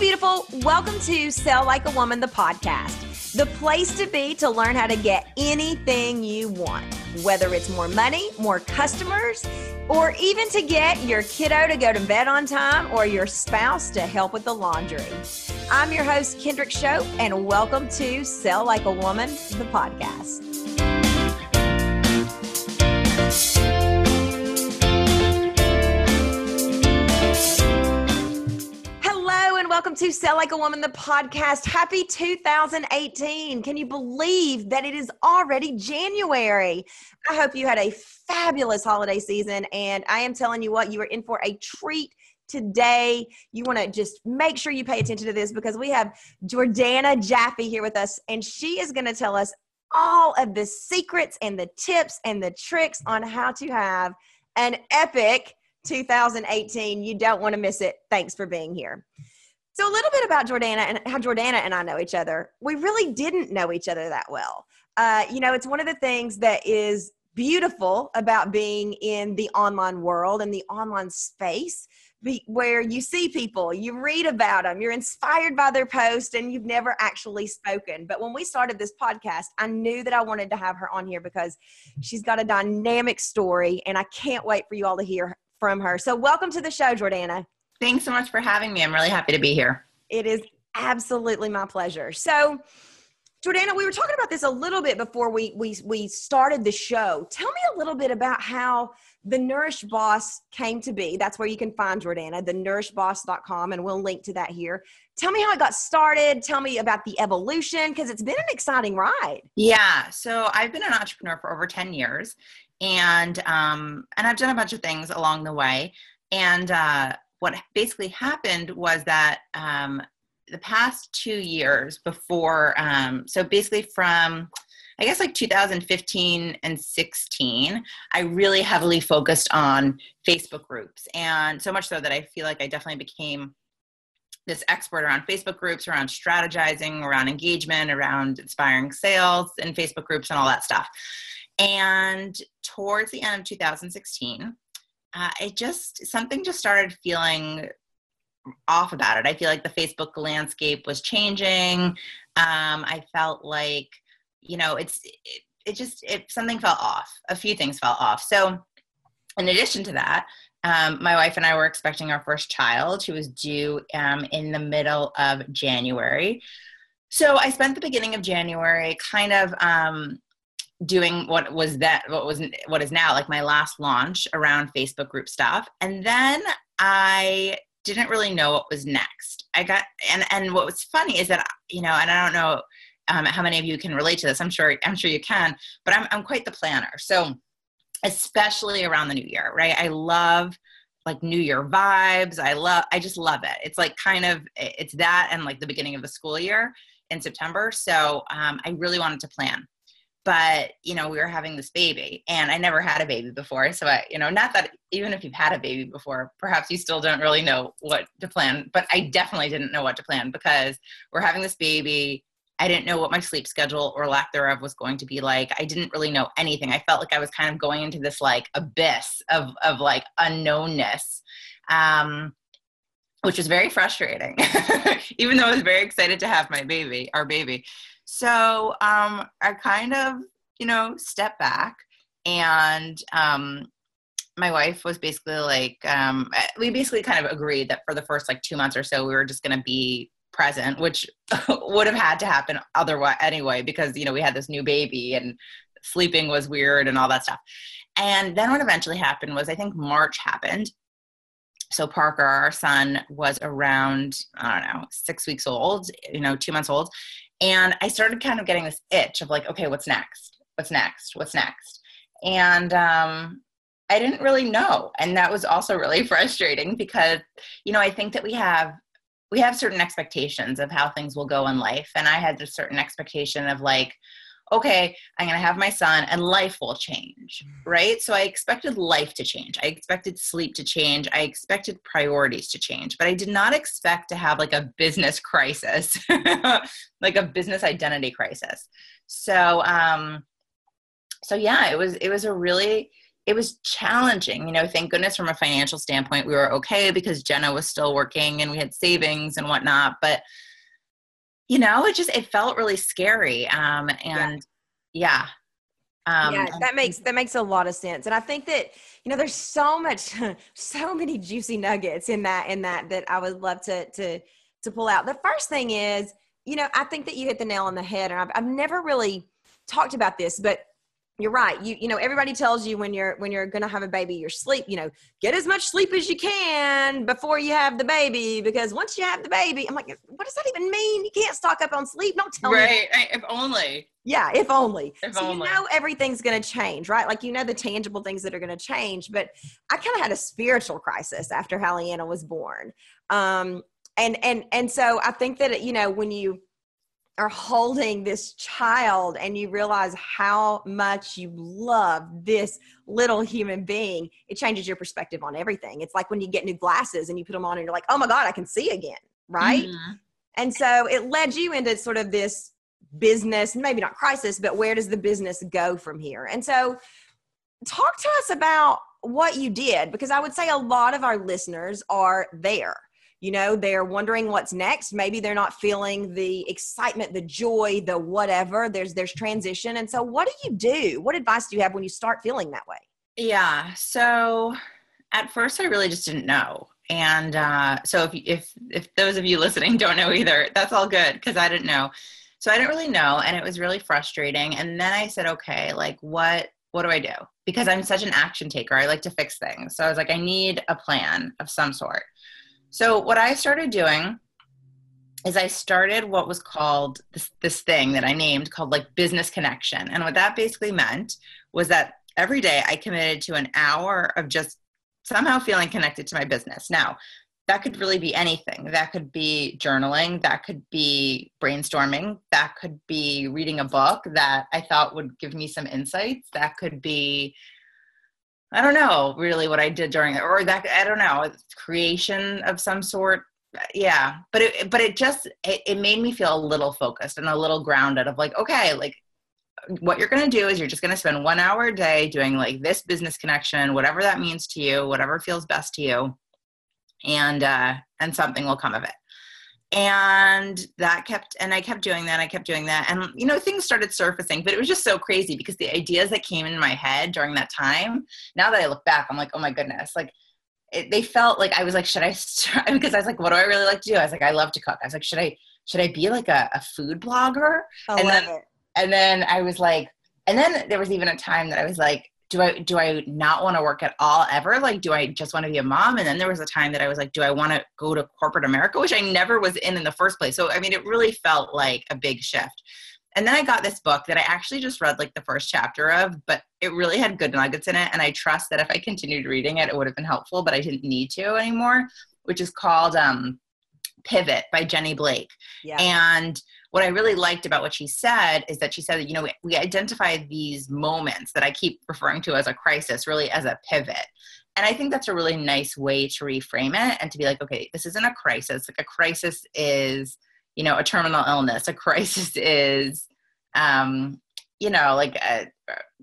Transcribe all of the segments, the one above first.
Beautiful. Welcome to Sell Like a Woman, the podcast, the place to be to learn how to get anything you want, whether it's more money, more customers, or even to get your kiddo to go to bed on time or your spouse to help with the laundry. I'm your host, Kendrick Shope, and welcome to Sell Like a Woman, the podcast. To Sell Like a Woman, the podcast. Happy 2018. Can you believe that it is already January? I hope you had a fabulous holiday season. And I am telling you what, you are in for a treat today. You want to just make sure you pay attention to this because we have Jordana Jaffe here with us, and she is going to tell us all of the secrets and the tips and the tricks on how to have an epic 2018. You don't want to miss it. Thanks for being here. So, a little bit about Jordana and how Jordana and I know each other. We really didn't know each other that well. Uh, you know, it's one of the things that is beautiful about being in the online world and the online space be, where you see people, you read about them, you're inspired by their post, and you've never actually spoken. But when we started this podcast, I knew that I wanted to have her on here because she's got a dynamic story, and I can't wait for you all to hear from her. So, welcome to the show, Jordana. Thanks so much for having me. I'm really happy to be here. It is absolutely my pleasure. So, Jordana, we were talking about this a little bit before we we we started the show. Tell me a little bit about how the Nourish Boss came to be. That's where you can find Jordana, the nourishboss.com, and we'll link to that here. Tell me how it got started. Tell me about the evolution because it's been an exciting ride. Yeah. So I've been an entrepreneur for over 10 years and um and I've done a bunch of things along the way. And uh what basically happened was that um, the past two years before, um, so basically from I guess like 2015 and 16, I really heavily focused on Facebook groups. And so much so that I feel like I definitely became this expert around Facebook groups, around strategizing, around engagement, around inspiring sales in Facebook groups and all that stuff. And towards the end of 2016, uh, it just something just started feeling off about it. I feel like the Facebook landscape was changing. Um, I felt like, you know, it's it, it just it something felt off. A few things felt off. So, in addition to that, um, my wife and I were expecting our first child. She was due um, in the middle of January. So I spent the beginning of January kind of um, doing what was that what was what is now like my last launch around facebook group stuff. And then i didn't really know what was next. I got and and what was funny is that you know and i don't know um, how many of you can relate to this. I'm sure i'm sure you can but i'm, I'm quite the planner. So especially around the new year right? I love like new year vibes. I love i just love it. It's like kind of it's that and like the beginning of the school year in september. So um, i really wanted to plan but you know we were having this baby and i never had a baby before so i you know not that even if you've had a baby before perhaps you still don't really know what to plan but i definitely didn't know what to plan because we're having this baby. I didn't know what my sleep schedule or lack thereof was going to be like. I didn't really know anything. I felt like i was kind of going into this like abyss of of like unknownness um which was very frustrating even though i was very excited to have my baby our baby so um, I kind of, you know, step back and um, my wife was basically like, um, eh, we basically kind of agreed that for the first like two months or so, we were just going to be present, which would have had to happen otherwise anyway, because, you know, we had this new baby and sleeping was weird and all that stuff. And then what eventually happened was I think March happened. So Parker, our son, was around, I don't know, six weeks old, you know, two months old. And I started kind of getting this itch of like, okay, what's next? What's next? What's next? And um, I didn't really know. And that was also really frustrating because, you know, I think that we have we have certain expectations of how things will go in life. And I had a certain expectation of like, okay, I'm going to have my son and life will change, right? So I expected life to change. I expected sleep to change. I expected priorities to change, but I did not expect to have like a business crisis, like a business identity crisis. So, um, so yeah, it was, it was a really it was challenging. You know, thank goodness from a financial standpoint, we were okay because Jenna was still working and we had savings and whatnot. But you know, it just it felt really scary. Um, and yeah. yeah. Um, yeah, that makes that makes a lot of sense, and I think that you know there's so much, so many juicy nuggets in that in that that I would love to to to pull out. The first thing is, you know, I think that you hit the nail on the head, and I've I've never really talked about this, but you're right. You you know everybody tells you when you're when you're going to have a baby your sleep you know get as much sleep as you can before you have the baby because once you have the baby i'm like what does that even mean? You can't stock up on sleep. Don't tell right. me. Right. If only. Yeah if only. If so only. you know everything's going to change right? Like you know the tangible things that are going to change but i kind of had a spiritual crisis after Halliana was born. Um and and and so i think that you know when you are holding this child and you realize how much you love this little human being, it changes your perspective on everything. It's like when you get new glasses and you put them on and you're like, oh my God, I can see again. Right. Mm-hmm. And so it led you into sort of this business, maybe not crisis, but where does the business go from here? And so talk to us about what you did because I would say a lot of our listeners are there you know they're wondering what's next. Maybe they're not feeling the excitement the joy the whatever. There's there's transition. And so what do you do? What advice do you have when you start feeling that way? Yeah. So at first i really just didn't know. And uh, so if if if those of you listening don't know either that's all good because i didn't know. So i didn't really know and it was really frustrating. And then i said okay like what what do i do? Because i'm such an action taker. I like to fix things. So i was like i need a plan of some sort so what I started doing is I started what was called this, this thing that I named called like business connection. And what that basically meant was that every day I committed to an hour of just somehow feeling connected to my business. Now, that could really be anything. That could be journaling, that could be brainstorming, that could be reading a book that I thought would give me some insights, that could be I don't know really what I did during it, or that I don't know creation of some sort. Yeah, but it but it just it, it made me feel a little focused and a little grounded. Of like, okay, like what you're going to do is you're just going to spend one hour a day doing like this business connection, whatever that means to you, whatever feels best to you, and uh, and something will come of it and that kept and i kept doing that i kept doing that. And you know things started surfacing but it was just so crazy because the ideas that came in my head during that time now that i look back i'm like oh my goodness. Like it, they felt like i was like should i start? Because i was like what do i really like to do? I was like i love to cook. I was like should i should i be like a, a food blogger? I and then it. and then i was like and then there was even a time that i was like do I do I not want to work at all ever? Like, do I just want to be a mom? And then there was a time that I was like, do I want to go to corporate America, which I never was in in the first place. So I mean, it really felt like a big shift. And then I got this book that I actually just read like the first chapter of, but it really had good nuggets in it. And I trust that if I continued reading it, it would have been helpful, but I didn't need to anymore, which is called um, Pivot by Jenny Blake. Yeah. And what I really liked about what she said is that she said that, you know, we, we identify these moments that I keep referring to as a crisis really as a pivot. And I think that's a really nice way to reframe it and to be like, okay, this isn't a crisis. Like a crisis is, you know, a terminal illness. A crisis is, um, you know, like a,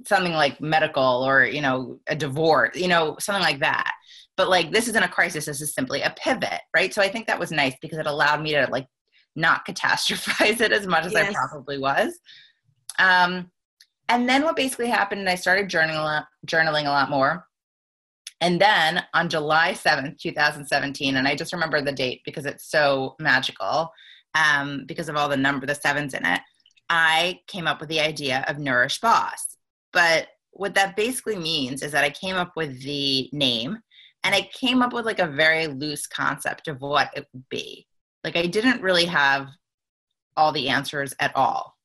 something like medical or, you know, a divorce, you know, something like that but like this isn't a crisis this is simply a pivot right so i think that was nice because it allowed me to like not catastrophize it as much as yes. I probably was. Um, and then what basically happened, I started journaling, journaling a lot more. And then on July 7th, 2017, and I just remember the date because it's so magical um, because of all the number, the sevens in it, I came up with the idea of Nourish Boss. But what that basically means is that I came up with the name and I came up with like a very loose concept of what it would be. Like I didn't really have all the answers at all.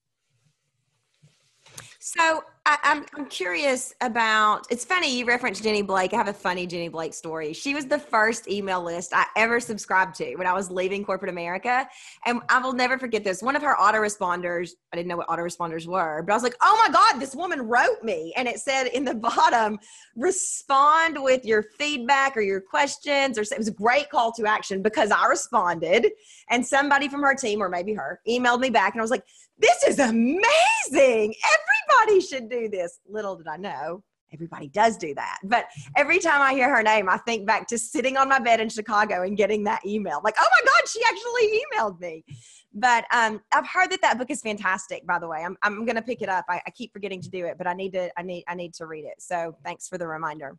So I, am I'm, I'm curious about. It's funny you referenced Jenny Blake. I have a funny Jenny Blake story. She was the first email list I ever subscribed to when I was leaving corporate America, and I will never forget this. One of her autoresponders. I didn't know what autoresponders were, but I was like, "Oh my god, this woman wrote me!" And it said in the bottom, "Respond with your feedback or your questions." Or it was a great call to action because I responded, and somebody from her team or maybe her emailed me back, and I was like, "This is amazing! Everybody should do this." Little did I know everybody does do that. But every time I hear her name, I think back to sitting on my bed in Chicago and getting that email. Like, oh my God, she actually emailed me. But um, I've heard that that book is fantastic. By the way, I'm I'm gonna pick it up. I, I keep forgetting to do it, but I need to I need I need to read it. So thanks for the reminder.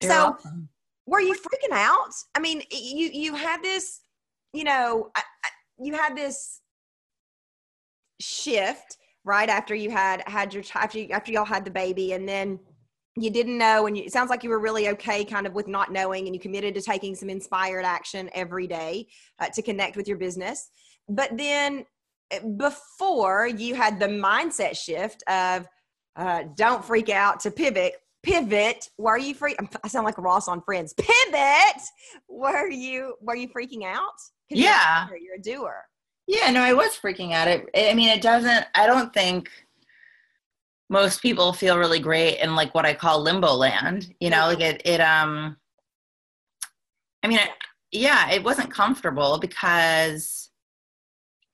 You're so, welcome. were you freaking out? I mean, you you had this, you know, I- I- you had this shift right after you had had your after you, after y'all had the baby, and then you didn't know, and you, it sounds like you were really okay, kind of with not knowing, and you committed to taking some inspired action every day uh, to connect with your business. But then eh, before you had the mindset shift of uh, don't freak out to pivot pivot were you free i sound like ross on friends pivot were you were you freaking out 'Cause you're a Yeah. you're a doer Yeah, no, I was freaking out. It, I mean, it doesn't, I don't think most people feel really great in like what I call limbo land, you know, like it, it, um, I mean, I, yeah, it wasn't comfortable because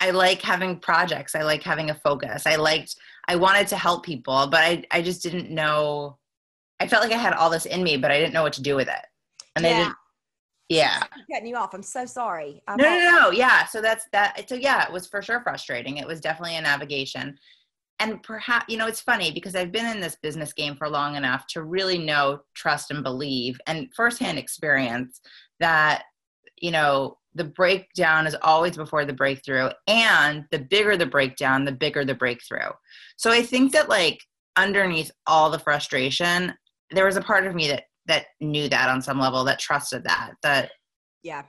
I like having projects. I like having a focus. I liked, I wanted to help people, but I, I just didn't know, I felt like I had all this in me, but I didn't know what to do with it. And I didn't, yeah. I'm cutting you off i'm so sorry I No, no, apologize. no. Yeah. So that's that. So yeah, it was for sure frustrating. It was definitely a navigation. And perhaps, you know, it's funny because I've been in this business game for long enough to really know, trust, and believe, and firsthand experience that, you know, the breakdown is always before the breakthrough. And the bigger the breakdown, the bigger the breakthrough. So I think that, like, underneath all the frustration, there was a part of me that that knew that on some level that trusted that that yeah.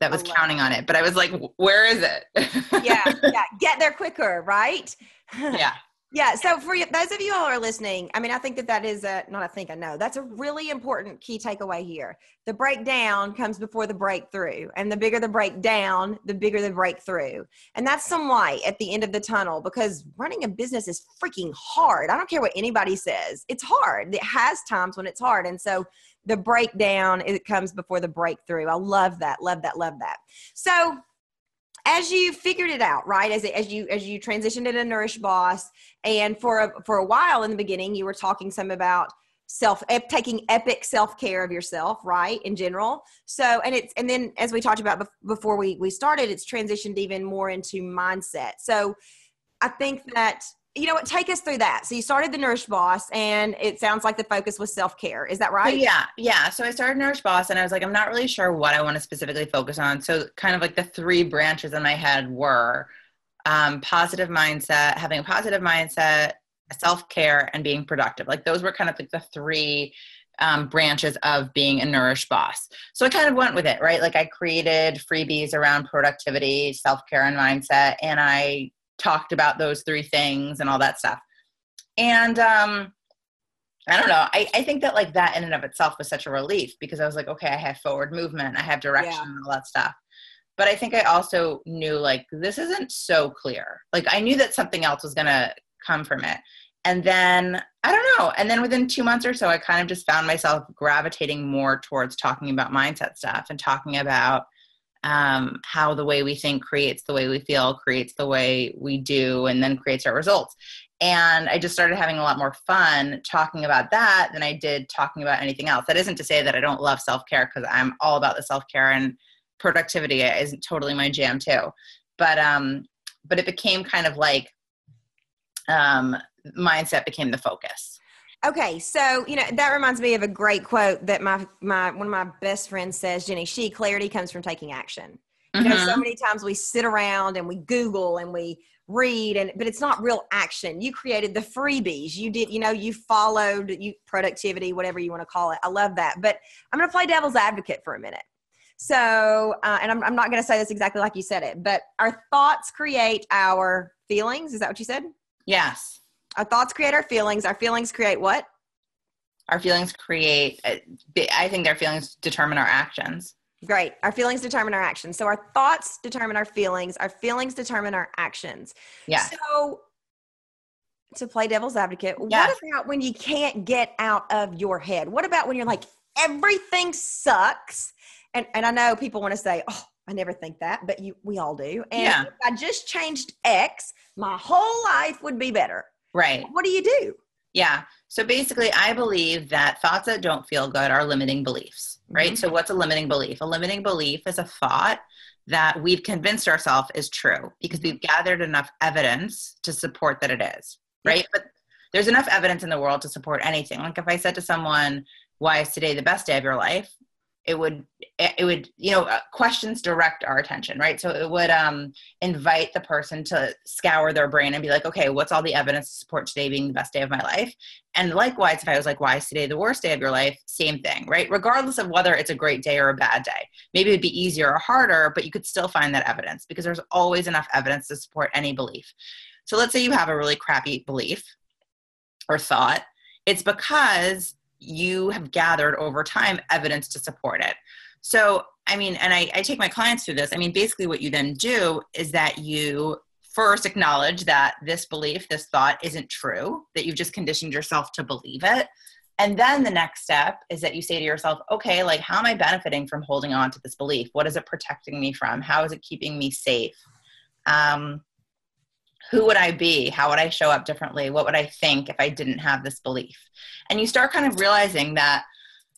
that was counting on it. But i was like where is it? Yeah yeah get there quicker right? Yeah Yeah. So for you, those of you who are listening, I mean, I think that that is a not. I think I know that's a really important key takeaway here. The breakdown comes before the breakthrough, and the bigger the breakdown, the bigger the breakthrough. And that's some light at the end of the tunnel because running a business is freaking hard. I don't care what anybody says; it's hard. It has times when it's hard, and so the breakdown it comes before the breakthrough. I love that. Love that. Love that. So as you figured it out right? As, as you as you transitioned into nourish boss and for a, for a while in the beginning you were talking some about self taking epic self-care of yourself right in general. So and it's and then as we talked about before we we started it's transitioned even more into mindset. So i think that you know what? Take us through that. So you started the nourish boss and it sounds like the focus was self-care. Is that So right? Yeah yeah. So i started nourish boss and i was like i'm not really sure what i want to specifically focus on. So kind of like the three branches in my head were um, positive mindset having a positive mindset self-care and being productive. Like those were kind of like the three um, branches of being a nourish boss. So i kind of went with it right? Like i created freebies around productivity self-care and mindset and i talked about those three things and all that stuff and um I don't know. I, I think that like that in and of itself was such a relief because I was like, okay, I have forward movement, I have direction Yeah. and all that stuff. But I think I also knew like this isn't so clear. Like I knew that something else was gonna come from it. And then I don't know. And then within two months or so, I kind of just found myself gravitating more towards talking about mindset stuff and talking about um, how the way we think creates the way we feel, creates the way we do, and then creates our results and I just started having a lot more fun talking about that than I did talking about anything else. That isn't to say that I don't love self care because I'm all about the self care and productivity is totally my jam too. But um, but it became kind of like um, mindset became the focus. Okay, so you know that reminds me of a great quote that my my one of my best friends says, Jenny. She clarity comes from taking action. You know, so Mhm. many times we sit around and we Google and we read, and but it's not real action. You created the freebies. You did, you know, you followed you productivity, whatever you want to call it. I love that. But I'm going to play devil's advocate for a minute. So, uh, and I'm, I'm not going to say this exactly like you said it, but our thoughts create our feelings. Is that what you said? Yes, Our thoughts create our feelings. Our feelings create what? our feelings create. I think their feelings determine our actions. Great. Our feelings determine our actions. So our thoughts determine our feelings. Our feelings determine our actions. Yeah. So to play devil's advocate, what about when you can't get out of your head? What about when you're like, everything sucks? And and I know people want to say, oh, I never think that, but you we all do. And Yeah. if I just changed X, my whole life would be better. Right. What do you do? Yeah. So basically, I believe that thoughts that don't feel good are limiting beliefs, right? Mm-hmm. So, what's a limiting belief? A limiting belief is a thought that we've convinced ourselves is true because we've gathered enough evidence to support that it is, right? But there's enough evidence in the world to support anything. Like if I said to someone, why is today the best day of your life? It would it would you know uh, questions direct our attention right? So it would um invite the person to scour their brain and be like okay what's all the evidence to support today being the best day of my life? And likewise if i was like why is today the worst day of your life? Same thing right? Regardless of whether it's a great day or a bad day. Maybe it'd be easier or harder but you could still find that evidence because there's always enough evidence to support any belief. So let's say you have a really crappy belief or thought. It's because you have gathered over time evidence to support it. So, I mean, and I, I take my clients through this. I mean, basically, what you then do is that you first acknowledge that this belief, this thought isn't true, that you've just conditioned yourself to believe it. And then the next step is that you say to yourself, okay, like, how am I benefiting from holding on to this belief? What is it protecting me from? How is it keeping me safe? Um, who would I be? How would I show up differently? What would I think if I didn't have this belief? And you start kind of realizing that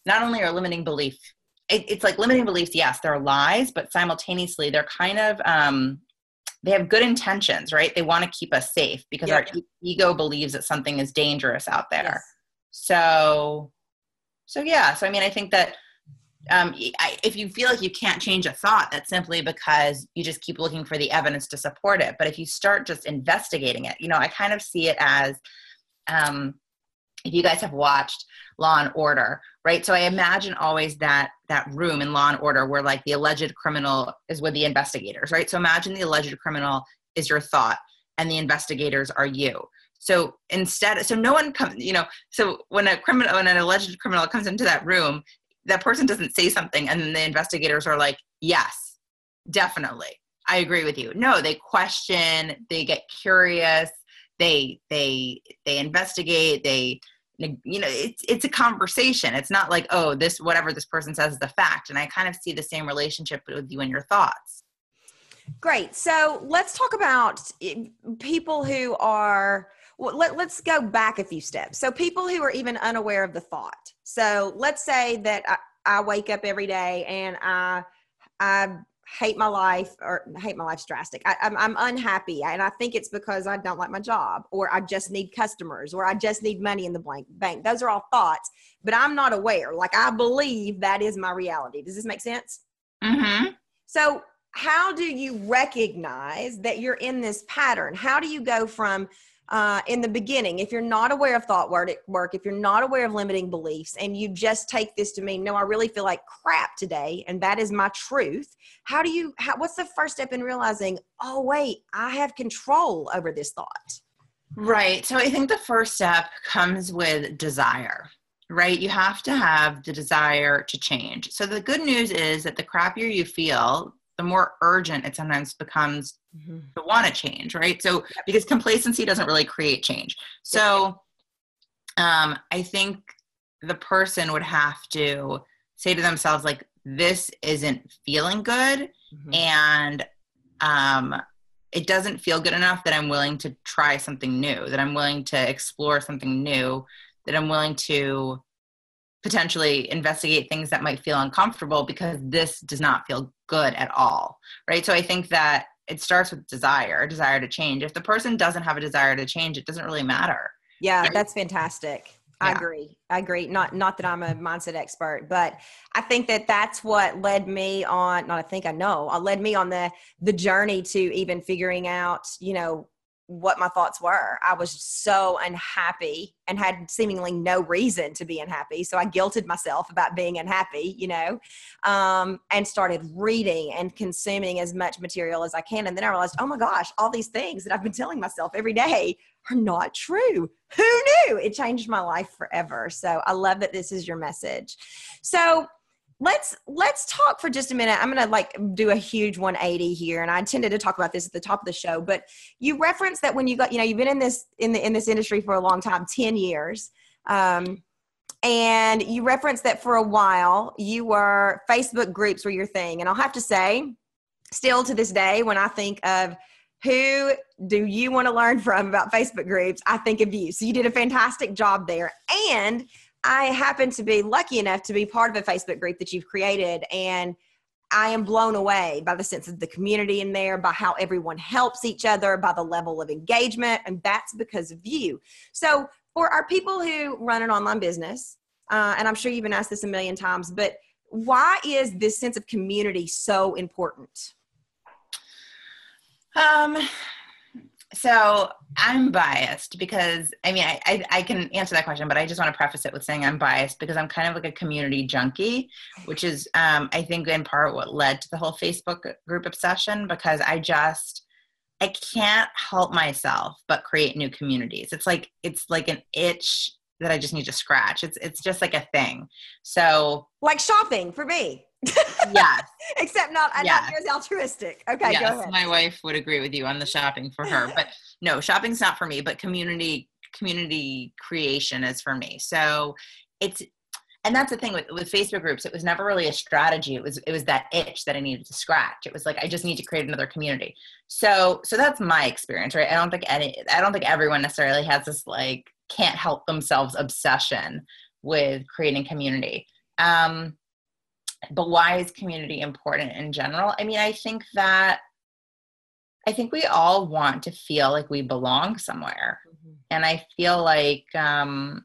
not only are limiting belief, it, it's like limiting beliefs, yes, they're lies, but simultaneously they're kind of, um, they have good intentions, right? They want to keep us safe because our ego believes that something is dangerous out there. Yes. So, so yeah. So I mean, I think that um, I, if you feel like you can't change a thought, that's simply because you just keep looking for the evidence to support it. But if you start just investigating it, you know, I kind of see it as um, if you guys have watched Law and Order, right? So I imagine always that that room in Law and Order where like the alleged criminal is with the investigators, right? So imagine the alleged criminal is your thought and the investigators are you. So instead, so no one comes, you know, so when a criminal, when an alleged criminal comes into that room, that person doesn't say something and then the investigators are like yes definitely. I agree with you. No they question they get curious they they they investigate they you know it's it's a conversation. It's not like oh this whatever this person says is the fact. And i kind of see the same relationship with you and your thoughts. Great. So let's talk about eh, people who are let, us go back a few steps. So, people who are even unaware of the thought. So, let's say that I, I wake up every day and I, I hate my life or hate my life's drastic. I, am I'm, I'm unhappy. And I think it's because I don't like my job or I just need customers or I just need money in the blank bank. Those are all thoughts, but I'm not aware. Like I believe that is my reality. Does this make sense? Mm-hmm. So how do you recognize that you're in this pattern? How do you go from uh, in the beginning, if you're not aware of thought work, if you're not aware of limiting beliefs, and you just take this to mean, no, I really feel like crap today, and that is my truth. How do you? How, what's the first step in realizing? Oh, wait, I have control over this thought. Right. So I think the first step comes with desire. Right. You have to have the desire to change. So the good news is that the crappier you feel, the more urgent it sometimes becomes mm-hmm. to want to change, right? So because complacency doesn't really create change. So um, I think the person would have to say to themselves like, "This isn't feeling good," mm-hmm. and um, it doesn't feel good enough that I'm willing to try something new, that I'm willing to explore something new, that I'm willing to potentially investigate things that might feel uncomfortable because this does not feel good at all right so i think that it starts with desire desire to change if the person doesn't have a desire to change it doesn't really matter yeah right? that's fantastic I agree. I agree. Not not that I'm a mindset expert, but I think that that's what led me on. Not I think I know. I led me on the the journey to even figuring out, you know, what my thoughts were. I was so unhappy and had seemingly no reason to be unhappy. So I guilted myself about being unhappy, you know, um, and started reading and consuming as much material as I can. And then I realized, oh my gosh, all these things that I've been telling myself every day are not true. Who knew? It changed my life forever. So I love that this is your message. So let's let's talk for just a minute i'm gonna like do a huge 180 here and i intended to talk about this at the top of the show but you referenced that when you got you know you've been in this in the in this industry for a long time 10 years um, and you referenced that for a while you were facebook groups were your thing and i'll have to say still to this day when i think of who do you want to learn from about Facebook groups? I think of you. So you did a fantastic job there. And I happen to be lucky enough to be part of a Facebook group that you've created. And I am blown away by the sense of the community in there, by how everyone helps each other, by the level of engagement. And that's because of you. So for our people who run an online business, uh, and I'm sure you've been asked this a million times, but why is this sense of community so important? Um, so I'm biased because I mean I, I, I can answer that question, but I just want to preface it with saying I'm biased because I'm kind of like a community junkie, which is um, I think in part what led to the whole Facebook group obsession because I just I can't help myself but create new communities. It's like it's like an itch that I just need to scratch. It's it's just like a thing. So like shopping for me. Yes. Except not yes. not as altruistic. Okay, yes, go ahead. My wife would agree with you on the shopping for her. But no, shopping's not for me, but community community creation is for me. So it's and that's the thing with, with facebook groups it was never really a strategy it was it was that itch that i needed to scratch it was like i just need to create another community so so that's my experience right i don't think any i don't think everyone necessarily has this like can't help themselves obsession with creating community um but why is community important in general? I mean i think that i think we all want to feel like we belong somewhere. Mm-hmm. and i feel like um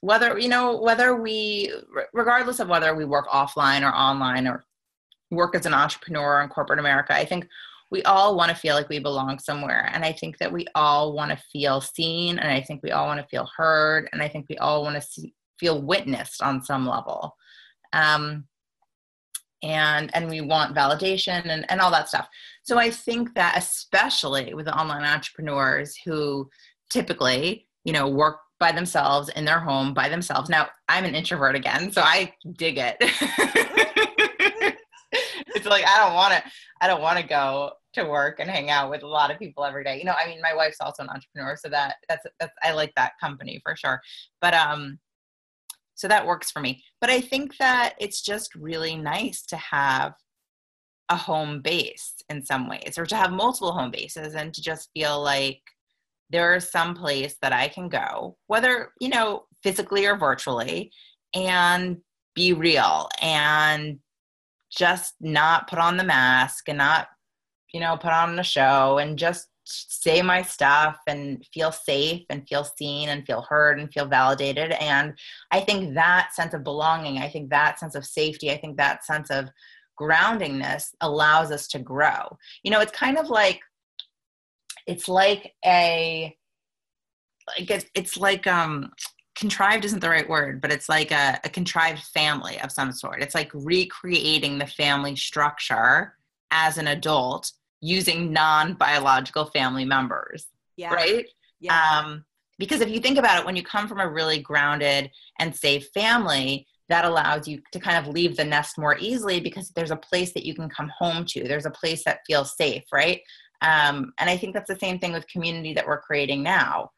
whether you know whether we regardless of whether we work offline or online or work as an entrepreneur in corporate america i think we all want to feel like we belong somewhere. And i think that we all want to feel seen and i think we all want to feel heard and i think we all want to see, feel witnessed on some level. Um, and and we want validation and, and all that stuff so i think that especially with the online entrepreneurs who typically you know work by themselves in their home by themselves. Now, I'm an introvert again, so I dig it. it's like I don't want to I don't want to go to work and hang out with a lot of people every day. You know, I mean, my wife's also an entrepreneur, so that that's that's I like that company for sure. But um so that works for me. But I think that it's just really nice to have a home base in some ways or to have multiple home bases and to just feel like there is some place that I can go, whether, you know, physically or virtually, and be real and just not put on the mask and not, you know, put on the show and just say my stuff and feel safe and feel seen and feel heard and feel validated. And I think that sense of belonging, I think that sense of safety, I think that sense of groundingness allows us to grow. You know, it's kind of like it's like a like it's, it's like um contrived isn't the right word but it's like a, a contrived family of some sort it's like recreating the family structure as an adult using non-biological family members yeah. right yeah. um because if you think about it when you come from a really grounded and safe family that allows you to kind of leave the nest more easily because there's a place that you can come home to there's a place that feels safe right um, and I think that's the same thing with community that we're creating now.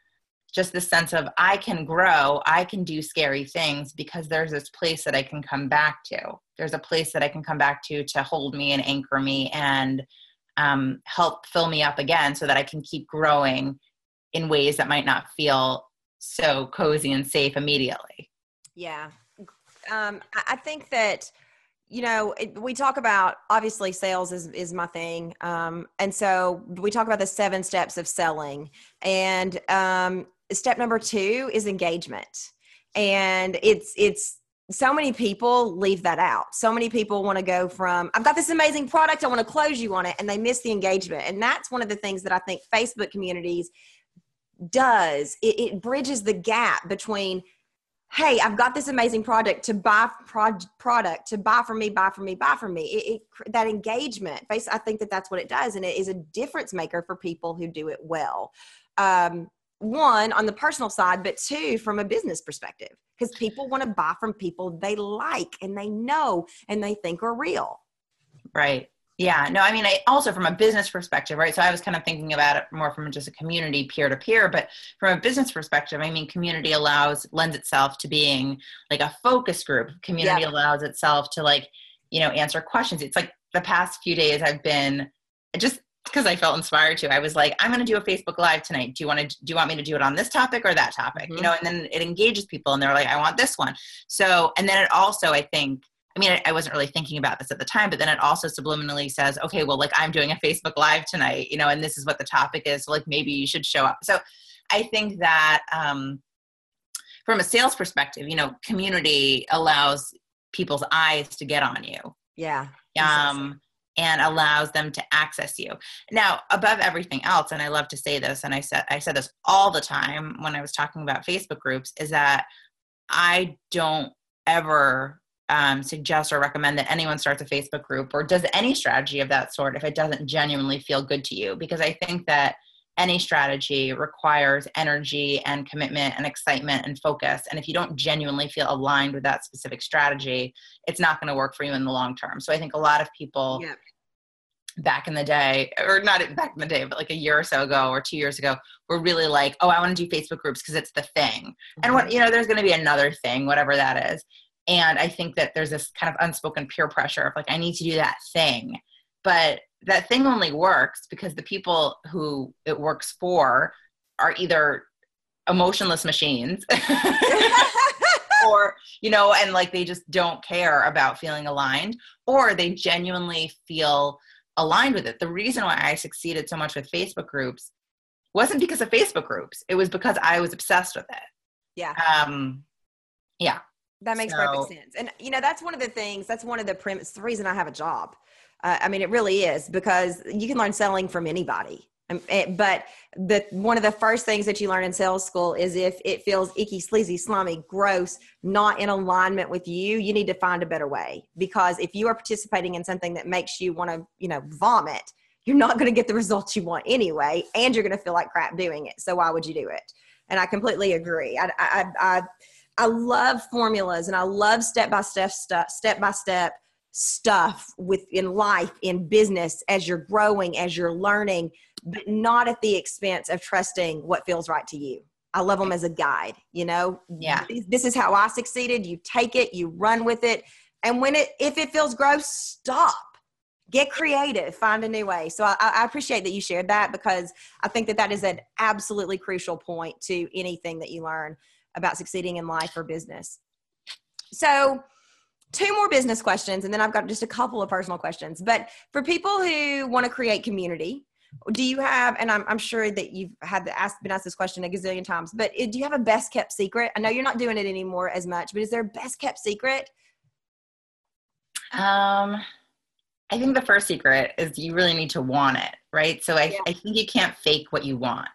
Just the sense of I can grow, I can do scary things because there's this place that I can come back to. There's a place that I can come back to to hold me and anchor me and um, help fill me up again so that I can keep growing in ways that might not feel so cozy and safe immediately. Yeah. Um, I think that you know it, we talk about obviously sales is, is my thing um, and so we talk about the seven steps of selling and um, step number two is engagement and it's it's so many people leave that out. So many people want to go from i've got this amazing product i want to close you on it and they miss the engagement. And that's one of the things that i think facebook communities does. It, it bridges the gap between hey i've got this amazing product to buy pro- product to buy from me buy from me buy from me. It, it, that engagement i think that that's what it does and it is a difference maker for people who do it well. Um, one on the personal side but two from a business perspective because people want to buy from people they like and they know and they think are real right yeah, no, I mean, I also from a business perspective, right? So I was kind of thinking about it more from just a community peer to peer, but from a business perspective, I mean, community allows, lends itself to being like a focus group. Community yeah. allows itself to like, you know, answer questions. It's like the past few days I've been just because I felt inspired to. I was like, I'm going to do a Facebook Live tonight. Do you want to? Do you want me to do it on this topic or that topic? Mm-hmm. You know, and then it engages people, and they're like, I want this one. So, and then it also, I think, I mean, I, I wasn't really thinking about this at the time, but then it also subliminally says, okay, well, like I'm doing a Facebook Live tonight, you know, and this is what the topic is. So, like maybe you should show up. So, I think that um, from a sales perspective, you know, community allows people's eyes to get on you. Yeah. Um, and allows them to access you. Now, above everything else, and I love to say this, and I said I said this all the time when I was talking about Facebook groups, is that I don't ever um, suggest or recommend that anyone starts a Facebook group or does any strategy of that sort if it doesn't genuinely feel good to you. Because I think that any strategy requires energy and commitment and excitement and focus. And if you don't genuinely feel aligned with that specific strategy, it's not going to work for you in the long term. So I think a lot of people yeah. back in the day, or not back in the day, but like a year or so ago or two years ago, were really like, oh, I want to do Facebook groups because it's the thing. Mm-hmm. And what, you know, there's going to be another thing, whatever that is. And I think that there's this kind of unspoken peer pressure of like, I need to do that thing. But that thing only works because the people who it works for are either emotionless machines or you know and like they just don't care about feeling aligned or they genuinely feel aligned with it. The reason why i succeeded so much with facebook groups wasn't because of facebook groups. It was because i was obsessed with it. Yeah. Um yeah that makes so, perfect sense and you know that's one of the things that's one of the premise the reason i have a job uh, I mean, it really is because you can learn selling from anybody. Um, it, but the one of the first things that you learn in sales school is if it feels icky, sleazy, slimy, gross, not in alignment with you, you need to find a better way. Because if you are participating in something that makes you want to, you know, vomit, you're not going to get the results you want anyway, and you're going to feel like crap doing it. So why would you do it? And I completely agree. I I I, I love formulas and I love step by step stuff, step by step stuff within life in business as you're growing as you're learning but not at the expense of trusting what feels right to you. I love them as a guide you know? Yeah. This is how i succeeded. You take it you run with it. And when it if it feels gross stop. Get creative. Find a new way. So I, I appreciate that you shared that because i think that that is an absolutely crucial point to anything that you learn about succeeding in life or business. So two more business questions and then I've got just a couple of personal questions. But for people who want to create community, do you have and I'm, I'm sure that you've had to ask been asked this question a gazillion times but do you have a best kept secret? I know you're not doing it anymore as much but is there a best kept secret? Um i think the first secret is you really need to want it right? So i, yeah. I think you can't fake what you want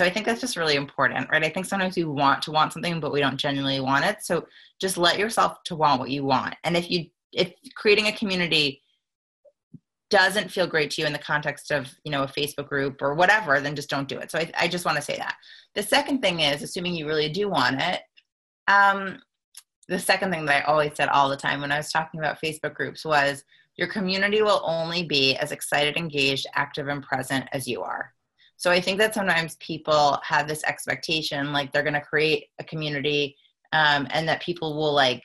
so I think that's just really important, right? I think sometimes we want to want something, but we don't genuinely want it. So just let yourself to want what you want. And if you if creating a community doesn't feel great to you in the context of you know a facebook group or whatever then just don't do it so i, I just want to say that the second thing is assuming you really do want it um, the second thing that i always said all the time when i was talking about facebook groups was your community will only be as excited engaged active and present as you are so I think that sometimes people have this expectation, like they're going to create a community, um, and that people will like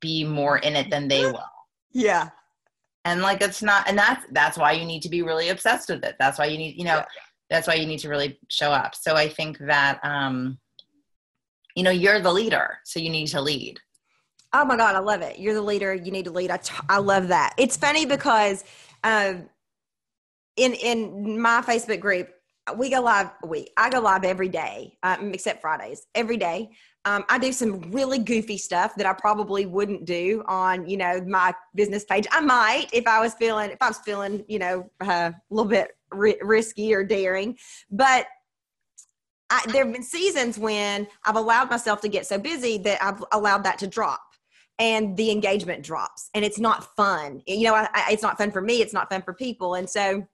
be more in it than they will. Yeah. And like it's not, and that's that's why you need to be really obsessed with it. That's why you need, you know, yeah. that's why you need to really show up. So I think that, um, you know, you're the leader, so you need to lead. Oh my God, I love it. You're the leader. You need to lead. I, t- I love that. It's funny because um, in in my Facebook group, we go live we i go live every day um, except fridays every day. Um, i do some really goofy stuff that i probably wouldn't do on you know my business page. I might if i was feeling if i was feeling you know uh, a little bit ri- risky or daring. But I, there have been seasons when i've allowed myself to get so busy that i've allowed that to drop and the engagement drops and it's not fun. You know I, I, it's not fun for me it's not fun for people. And so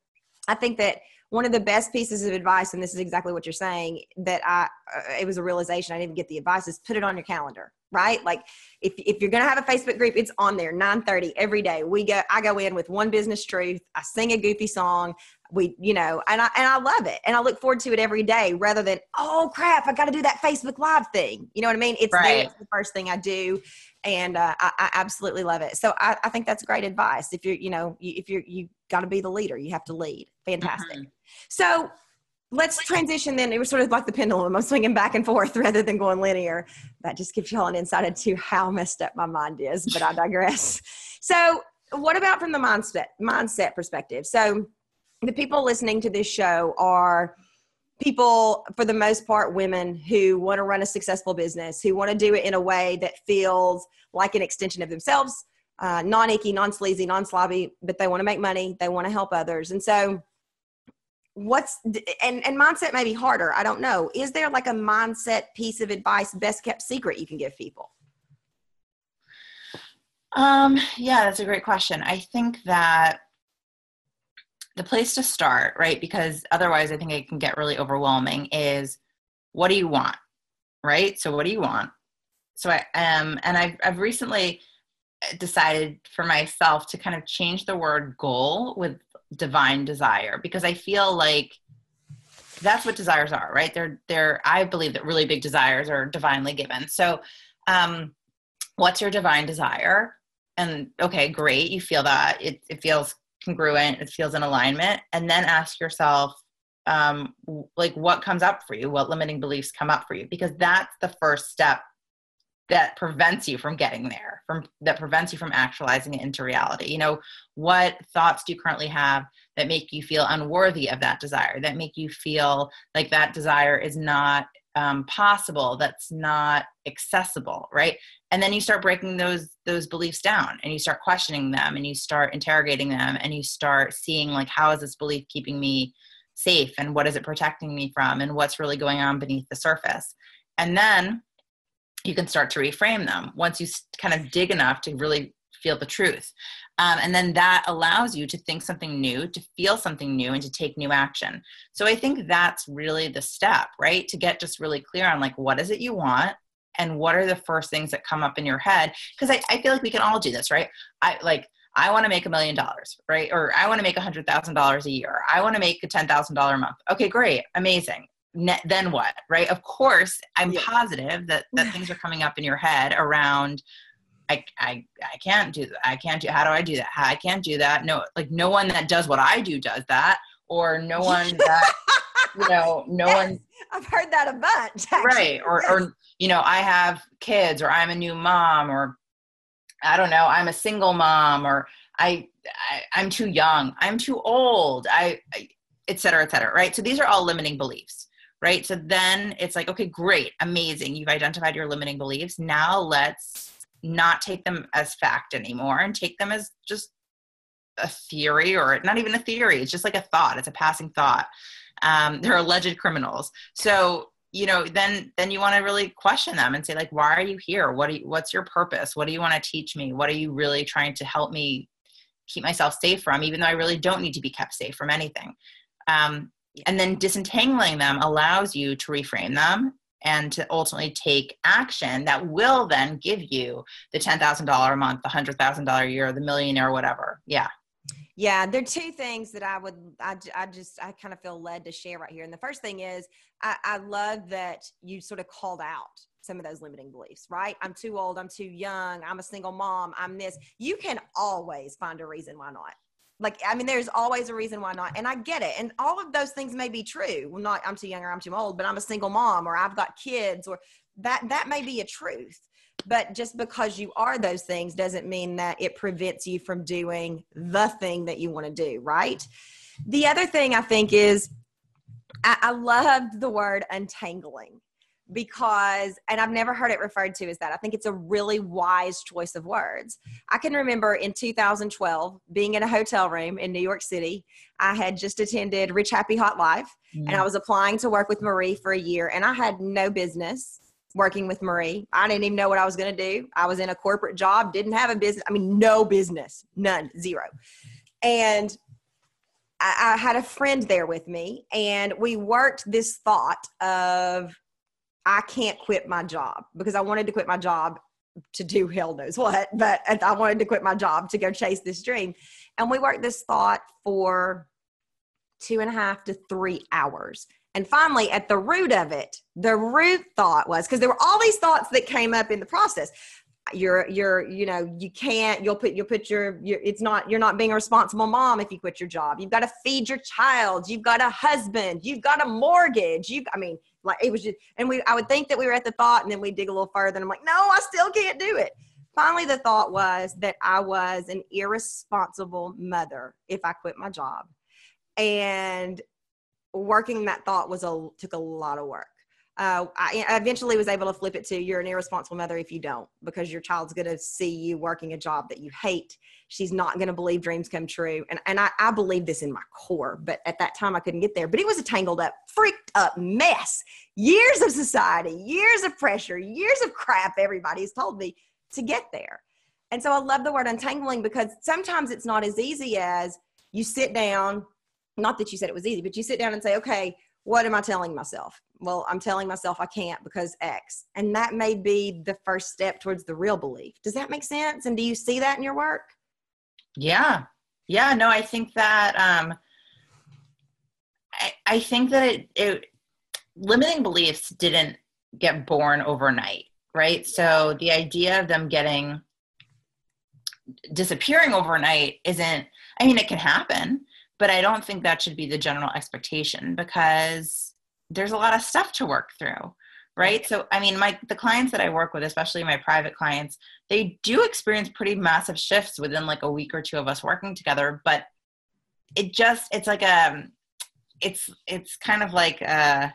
i think that one of the best pieces of advice, and this is exactly what you're saying, that I, uh, it was a realization I didn't get the advice is put it on your calendar, right? Like if, if you're going to have a Facebook group, it's on there 930 every day. We go, I go in with one business truth. I sing a goofy song. We you know and i and i love it and i look forward to it every day rather than oh crap i got to do that facebook live thing. You know what i mean? It's, right. it's the first thing i do and uh, I, I, absolutely love it. So I, I, think that's great advice. If you're you know if you're you got to be the leader you have to lead. Fantastic. Mm-hmm. so let's transition then. It was sort of like the pendulum. I'm swinging back and forth rather than going linear. That just gives you all an insight into how messed up my mind is but i digress. So what about from the mindset mindset perspective? So the people listening to this show are people for the most part women who want to run a successful business who want to do it in a way that feels like an extension of themselves uh, non-icky non-sleazy non-slobby but they want to make money they want to help others. And so what's and and mindset may be harder i don't know. Is there like a mindset piece of advice best kept secret you can give people? Um yeah that's a great question. I think that the place to start, right? Because otherwise, I think it can get really overwhelming. Is what do you want, right? So, what do you want? So, I um, and I've I've recently decided for myself to kind of change the word goal with divine desire because I feel like that's what desires are, right? They're they're I believe that really big desires are divinely given. So, um, what's your divine desire? And okay, great, you feel that it it feels congruent, it feels in alignment, and then ask yourself, um, like, what comes up for you? What limiting beliefs come up for you? Because that's the first step that prevents you from getting there from that prevents you from actualizing it into reality you know what thoughts do you currently have that make you feel unworthy of that desire that make you feel like that desire is not um, possible that's not accessible right? And then you start breaking those those beliefs down and you start questioning them and you start interrogating them and you start seeing like how is this belief keeping me safe and what is it protecting me from and what's really going on beneath the surface? And then you can start to reframe them once you kind of dig enough to really feel the truth um, and then that allows you to think something new, to feel something new, and to take new action. So I think that's really the step, right? To get just really clear on like, what is it you want? And what are the first things that come up in your head? Because I, I feel like we can all do this, right? I like, I want to make a million dollars, right? Or I want to make a hundred thousand dollars a year. I want to make a ten thousand dollar a month. Okay, great, amazing. Ne- then what, right? Of course, I'm yeah. positive that that things are coming up in your head around I, I, I can't do that. I can't do, how do I do that? I can't do that. No, like no one that does what I do does that. Or no one that, you know, no yes, one. I've heard that a bunch. Actually. Right. Or, yes. or, you know, I have kids or I'm a new mom or I don't know, I'm a single mom or I, I am too young. I'm too old. I, I, et cetera, et cetera. Right. So these are all limiting beliefs right? So then it's like, okay, great, amazing. You've identified your limiting beliefs. Now let's not take them as fact anymore and take them as just a theory or not even a theory it's just like a thought it's a passing thought. Um, they're alleged criminals. So you know then then you want to really question them and say like why are you here? What you, what's your purpose? What do you want to teach me? What are you really trying to help me keep myself safe from even though i really don't need to be kept safe from anything? Um, and then disentangling them allows you to reframe them and to ultimately take action that will then give you the $10,000 a month, the $100,000 a year, the millionaire, whatever. Yeah. Yeah, there are two things that I would, I, I just, I kind of feel led to share right here. And the first thing is, I, I love that you sort of called out some of those limiting beliefs, right? I'm too old, I'm too young, I'm a single mom, I'm this. You can always find a reason why not like i mean there's always a reason why not and i get it and all of those things may be true. Well, not i'm too young or i'm too old but i'm a single mom or i've got kids or that that may be a truth but just because you are those things doesn't mean that it prevents you from doing the thing that you want to do right? The other thing i think is i, I loved the word untangling because and I've never heard it referred to as that. I think it's a really wise choice of words. I can remember in 2012 being in a hotel room in New York City. I had just attended Rich Happy Hot Live mm. and I was applying to work with Marie for a year and I had no business working with Marie. I didn't even know what I was going to do. I was in a corporate job, didn't have a business. I mean, no business, none, zero. And I, I had a friend there with me and we worked this thought of I can't quit my job because I wanted to quit my job to do hell knows what, but I wanted to quit my job to go chase this dream. And we worked this thought for two and a half to three hours. And finally, at the root of it, the root thought was because there were all these thoughts that came up in the process. You're, you're, you know, you can't. You'll put, you'll put your, your. It's not. You're not being a responsible mom if you quit your job. You've got to feed your child. You've got a husband. You've got a mortgage. You, I mean, like it was just. And we, I would think that we were at the thought, and then we dig a little further, and I'm like, no, I still can't do it finally the thought was that i was an irresponsible mother if i quit my job and working that thought was a took a lot of work uh, I, eventually was able to flip it to you're an irresponsible mother if you don't because your child's going to see you working a job that you hate. She's not going to believe dreams come true. And, and I, I believe this in my core but at that time i couldn't get there. But it was a tangled up freaked up mess. Years of society years of pressure years of crap everybody has told me to get there. And so I love the word untangling because sometimes it's not as easy as you sit down, not that you said it was easy, but you sit down and say, okay, what am I telling myself? Well, I'm telling myself I can't because X. And that may be the first step towards the real belief. Does that make sense? And do you see that in your work? Yeah. Yeah. No, I think that, um, I, I think that it, it, limiting beliefs didn't get born overnight right? So the idea of them getting disappearing overnight isn't, I mean, it can happen, but I don't think that should be the general expectation because there's a lot of stuff to work through right? So i mean my the clients that i work with especially my private clients they do experience pretty massive shifts within like a week or two of us working together but it just it's like a it's it's kind of like a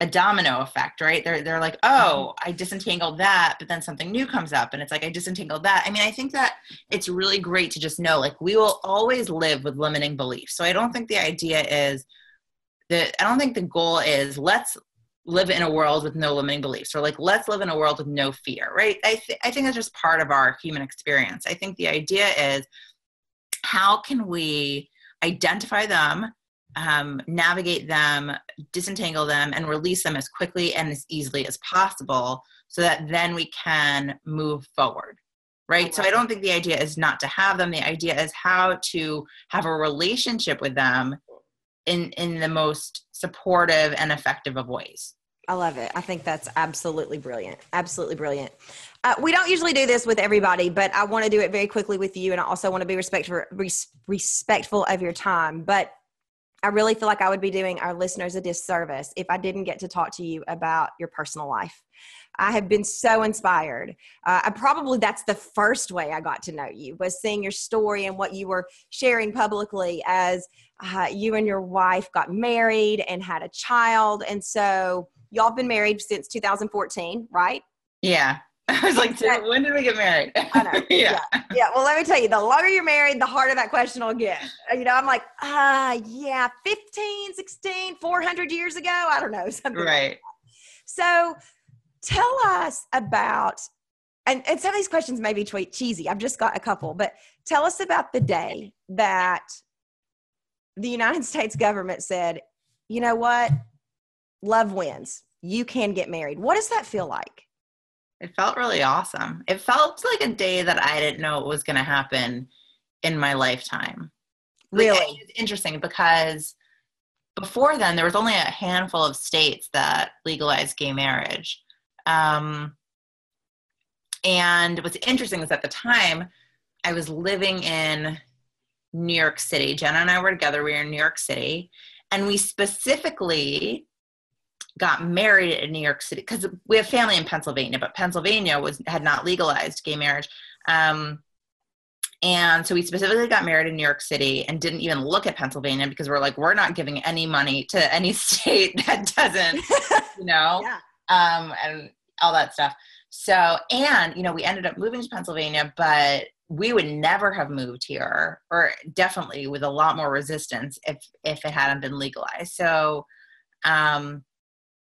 a domino effect, right? They're they're like, oh, mm-hmm. I disentangled that, but then something new comes up, and it's like I disentangled that. I mean, I think that it's really great to just know, like, we will always live with limiting beliefs. So I don't think the idea is that I don't think the goal is let's live in a world with no limiting beliefs, or like let's live in a world with no fear, right? I th- I think that's just part of our human experience. I think the idea is how can we identify them um, navigate them, disentangle them, and release them as quickly and as easily as possible so that then we can move forward. Right? So I don't think the idea is not to have them. The idea is how to have a relationship with them in in the most supportive and effective of ways. I love it. I think that's absolutely brilliant. Absolutely brilliant. Uh, we don't usually do this with everybody, but I want to do it very quickly with you, and I also want to be respectful res- respectful of your time. But I really feel like I would be doing our listeners a disservice if I didn't get to talk to you about your personal life. I have been so inspired. Uh, I probably that's the first way I got to know you was seeing your story and what you were sharing publicly as uh, you and your wife got married and had a child. And so y'all been married since 2014, right? Yeah. I was like, when did we get married? I know. yeah. yeah. yeah. Well, let me tell you, the longer you're married, the harder that question will get. Uh, you know, I'm like, ah, uh, yeah, 15, 16, 400 years ago. I don't know. Something right. Like so tell us about, and, and some of these questions may be cheesy. I've just got a couple, but tell us about the day that the United States government said, you know what? Love wins. You can get married. What does that feel like? It felt really awesome. It felt like a day that I didn't know it was going to happen in my lifetime. Really? Like, it's interesting because before then, there was only a handful of states that legalized gay marriage. Um, and what's interesting is at the time, I was living in New York City. Jenna and I were together. We were in New York City. And we specifically got married in New York City because we have family in Pennsylvania, but Pennsylvania was had not legalized gay marriage. Um, and so we specifically got married in New York City and didn't even look at Pennsylvania because we're like, we're not giving any money to any state that doesn't, you know, yeah. um, and all that stuff. So, and, you know, we ended up moving to Pennsylvania, but we would never have moved here or definitely with a lot more resistance if, if it hadn't been legalized. So, um,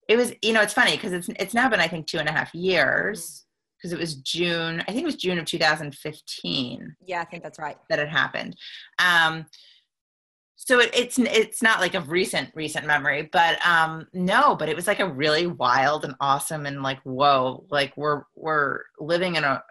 it was you know it's funny because it's it's now been i think two and a half years because it was june i think it was june of 2015 yeah i think that's right. that it happened. Um so it, it's it's not like a recent recent memory but um no but it was like a really wild and awesome and like whoa like we're we're living in a,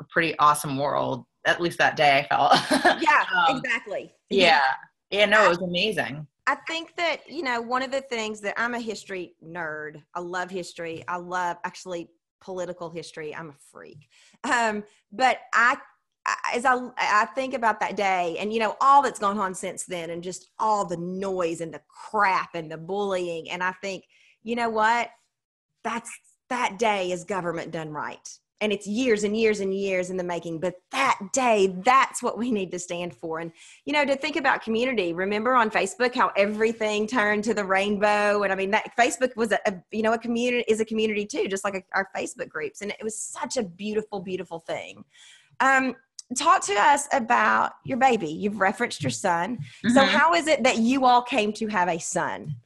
a pretty awesome world at least that day i felt. Yeah um, exactly. yeah. Yeah no it was amazing I think that, you know, one of the things that I'm a history nerd. I love history. I love actually political history. I'm a freak. Um, but I as I I think about that day and you know all that's gone on since then and just all the noise and the crap and the bullying and I think you know what that's that day is government done right and it's years and years and years in the making but that day that's what we need to stand for. And you know to think about community remember on facebook how everything turned to the rainbow? And i mean that facebook was a, a you know a community is a community too just like a, our facebook groups. And it was such a beautiful beautiful thing. Um, talk to us about your baby. You've referenced your son. Mm-hmm. so how is it that you all came to have a son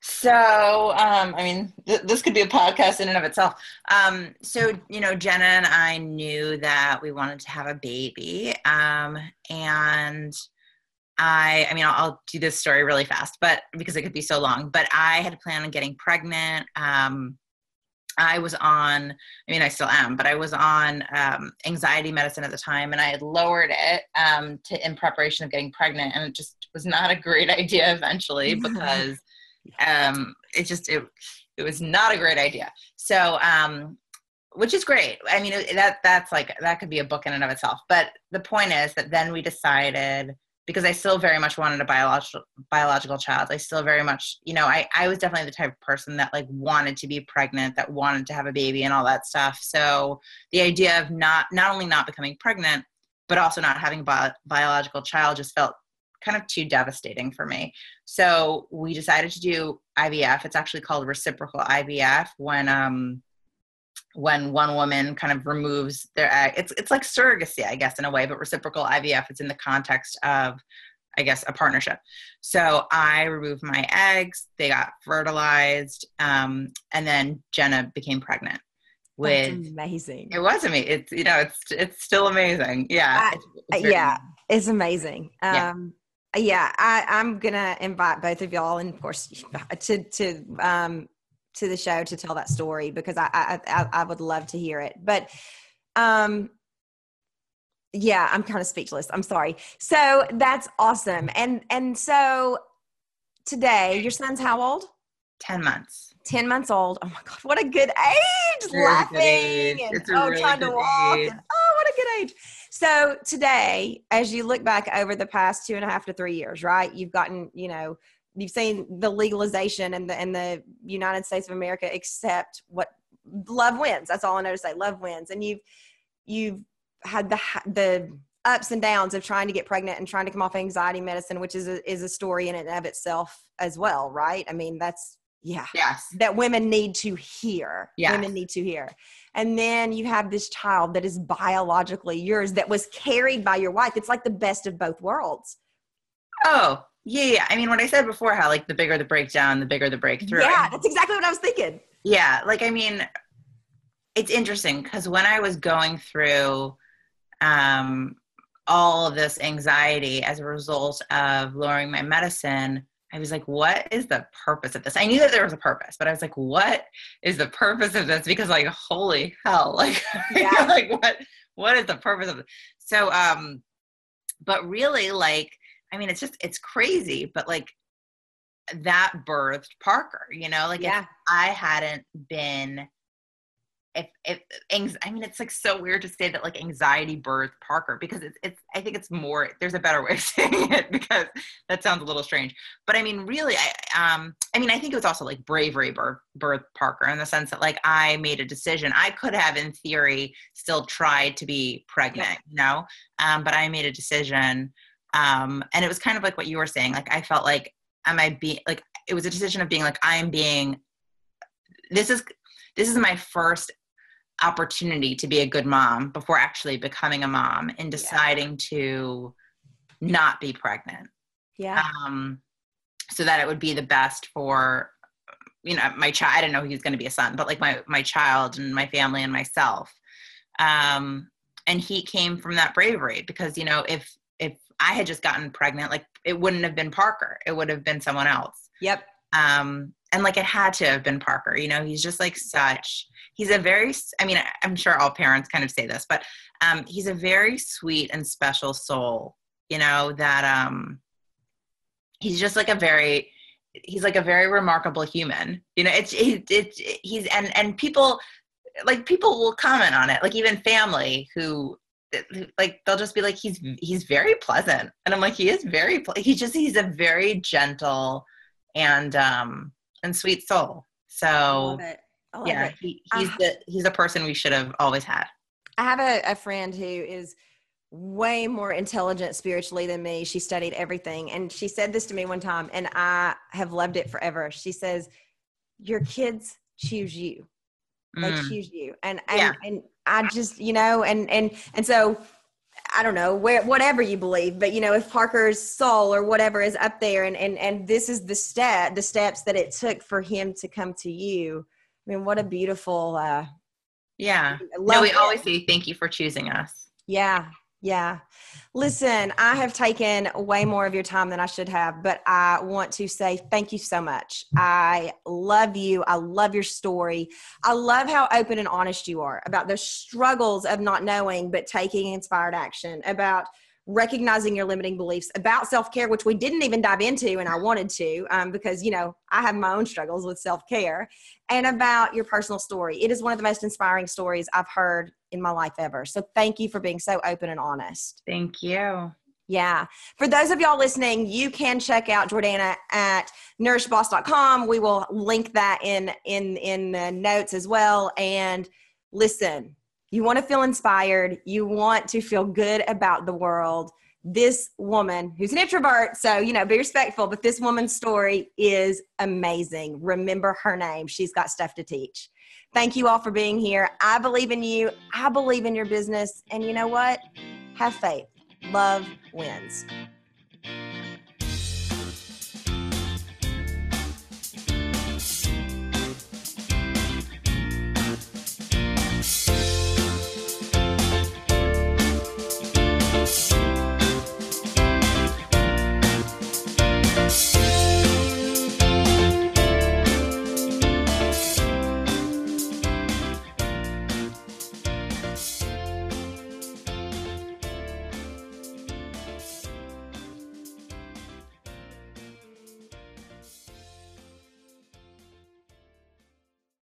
so, um, I mean, th- this could be a podcast in and of itself. Um, so, you know, Jenna and I knew that we wanted to have a baby. Um, and I, I mean, I'll, I'll, do this story really fast, but because it could be so long, but I had planned on getting pregnant. Um, I was on, I mean, I still am, but I was on um, anxiety medicine at the time and I had lowered it um, to in preparation of getting pregnant. And it just was not a great idea eventually because um, it just it it was not a great idea. So um, which is great. I mean, that that's like that could be a book in and of itself. But the point is that then we decided because I still very much wanted a biological biological child. I still very much, you know, I I was definitely the type of person that like wanted to be pregnant, that wanted to have a baby and all that stuff. So the idea of not not only not becoming pregnant, but also not having a bio, biological child just felt kind of too devastating for me. So we decided to do IVF. It's actually called reciprocal IVF when um when one woman kind of removes their egg. It's it's like surrogacy, I guess, in a way, but reciprocal IVF. It's in the context of I guess a partnership. So I removed my eggs, they got fertilized, um, and then Jenna became pregnant. With That's amazing. It was amazing. It's you know, it's it's still amazing. Yeah. It's, it's yeah, it's amazing. Um yeah yeah I, i'm gonna invite both of y'all and of course to to um to the show to tell that story because i i i would love to hear it. But um yeah i'm kind of speechless. I'm sorry. So that's awesome. And and so today your son's how old? 10 months. 10 months old. Oh my god what a good age! Laughing age. and oh really trying to walk and, oh what a good age so today, as you look back over the past two and a half to three years, right? You've gotten, you know, you've seen the legalization and the the United States of America accept what love wins. That's all I know to say. Love wins, and you've you've had the the ups and downs of trying to get pregnant and trying to come off anxiety medicine, which is a, is a story in and of itself as well, right? I mean, that's yeah, yes, that women need to hear. Yes. women need to hear. And then you have this child that is biologically yours that was carried by your wife. It's like the best of both worlds. Oh, yeah, yeah. I mean, what I said before, how like the bigger the breakdown, the bigger the breakthrough. Yeah, that's exactly what I was thinking. Yeah, like I mean, it's interesting because when I was going through um, all of this anxiety as a result of lowering my medicine, I was like, what is the purpose of this? I knew that there was a purpose, but I was like, what is the purpose of this? Because like, holy hell, like, yeah. like what, what is the purpose of it? So, um, but really like, I mean, it's just, it's crazy, but like that birthed Parker, you know, like yeah. if I hadn't been if if I mean it's like so weird to say that like anxiety birthed Parker because it's it's I think it's more there's a better way of saying it because that sounds a little strange. But I mean really I um I mean I think it was also like bravery birth birth Parker in the sense that like I made a decision. I could have in theory still tried to be pregnant, yeah. you know? Um but I made a decision um and it was kind of like what you were saying like I felt like am I being like it was a decision of being like I'm being this is this is my first opportunity to be a good mom before actually becoming a mom and deciding yeah. to not be pregnant. Yeah. Um, so that it would be the best for, you know, my child. I didn't know he was going to be a son, but like my my child and my family and myself. Um, and he came from that bravery because you know if if I had just gotten pregnant, like it wouldn't have been Parker. It would have been someone else. Yep. Um, and like it had to have been Parker. You know, he's just like such. He's a very. I mean, I'm sure all parents kind of say this, but um, he's a very sweet and special soul. You know that um, he's just like a very he's like a very remarkable human. You know, it's it's, it's he's and and people like people will comment on it, like even family who like they'll just be like he's he's very pleasant and i'm like he is very he just he's a very gentle and um and sweet soul. So yeah he, he's the he's a person we should have always had. I have a, a friend who is way more intelligent spiritually than me. She studied everything and she said this to me one time and i have loved it forever. She says your kids choose you. They mm. choose you. And and, yeah. and i just you know and and and so I don't know where whatever you believe, but you know if Parker's soul or whatever is up there, and and and this is the step, the steps that it took for him to come to you. I mean, what a beautiful. uh Yeah. No, we it. always say thank you for choosing us. Yeah, yeah. Listen, I have taken way more of your time than I should have, but I want to say thank you so much. I love you. I love your story. I love how open and honest you are about the struggles of not knowing, but taking inspired action, about recognizing your limiting beliefs about self-care which we didn't even dive into and i wanted to um, because you know i have my own struggles with self-care and about your personal story it is one of the most inspiring stories i've heard in my life ever so thank you for being so open and honest thank you yeah. For those of y'all listening, you can check out Jordana at nourishboss.com. We will link that in in in the notes as well. And listen, you want to feel inspired, you want to feel good about the world. This woman, who's an introvert, so you know, be respectful, but this woman's story is amazing. Remember her name. She's got stuff to teach. Thank you all for being here. I believe in you. I believe in your business. And you know what? Have faith. Love wins.